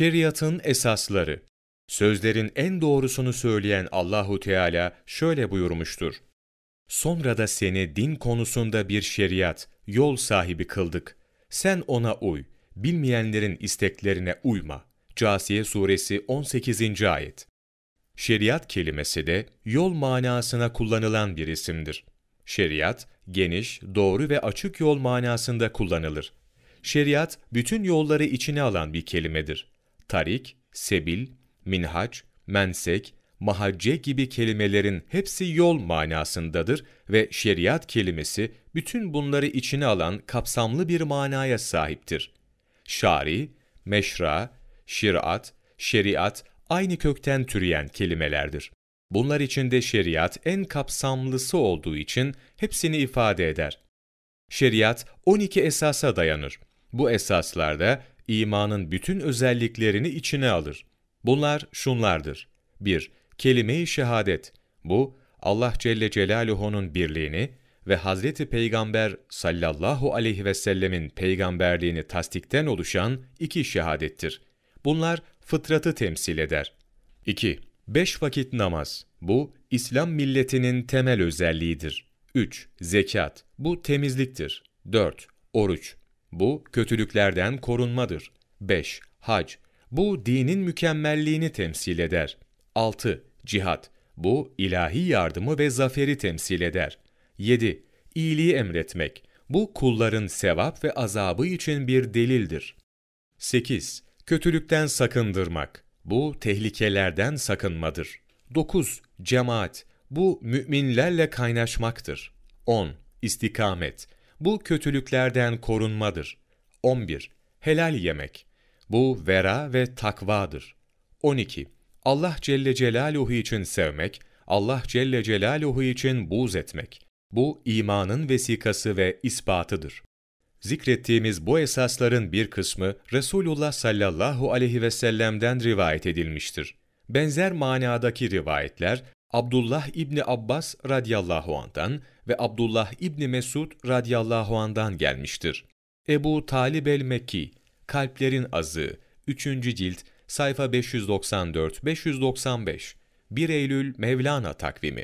Şeriatın esasları. Sözlerin en doğrusunu söyleyen Allahu Teala şöyle buyurmuştur. Sonra da seni din konusunda bir şeriat, yol sahibi kıldık. Sen ona uy, bilmeyenlerin isteklerine uyma. Câsiye suresi 18. ayet. Şeriat kelimesi de yol manasına kullanılan bir isimdir. Şeriat, geniş, doğru ve açık yol manasında kullanılır. Şeriat, bütün yolları içine alan bir kelimedir. Tarik, sebil, minhac, mensek, mahacce gibi kelimelerin hepsi yol manasındadır ve şeriat kelimesi bütün bunları içine alan kapsamlı bir manaya sahiptir. Şari, meşra, şirat, şeriat aynı kökten türeyen kelimelerdir. Bunlar içinde şeriat en kapsamlısı olduğu için hepsini ifade eder. Şeriat 12 esasa dayanır. Bu esaslarda imanın bütün özelliklerini içine alır. Bunlar şunlardır. 1. Kelime-i şehadet. Bu, Allah Celle Celaluhu'nun birliğini ve Hazreti Peygamber sallallahu aleyhi ve sellemin peygamberliğini tasdikten oluşan iki şehadettir. Bunlar fıtratı temsil eder. 2. Beş vakit namaz. Bu, İslam milletinin temel özelliğidir. 3. Zekat. Bu temizliktir. 4. Oruç. Bu, kötülüklerden korunmadır. 5. Hac. Bu, dinin mükemmelliğini temsil eder. 6. Cihat. Bu, ilahi yardımı ve zaferi temsil eder. 7. İyiliği emretmek. Bu, kulların sevap ve azabı için bir delildir. 8. Kötülükten sakındırmak. Bu, tehlikelerden sakınmadır. 9. Cemaat. Bu, müminlerle kaynaşmaktır. 10. İstikamet. Bu, kötülüklerden korunmadır. 11. Helal yemek. Bu, vera ve takvadır. 12. Allah Celle Celaluhu için sevmek, Allah Celle Celaluhu için buğz etmek. Bu, imanın vesikası ve ispatıdır. Zikrettiğimiz bu esasların bir kısmı Resulullah sallallahu aleyhi ve sellem'den rivayet edilmiştir. Benzer manadaki rivayetler Abdullah İbni Abbas radıyallahu andan ve Abdullah İbni Mesud radıyallahu andan gelmiştir. Ebu Talib el-Mekki, Kalplerin Azı, 3. cilt, sayfa 594-595, 1 Eylül Mevlana takvimi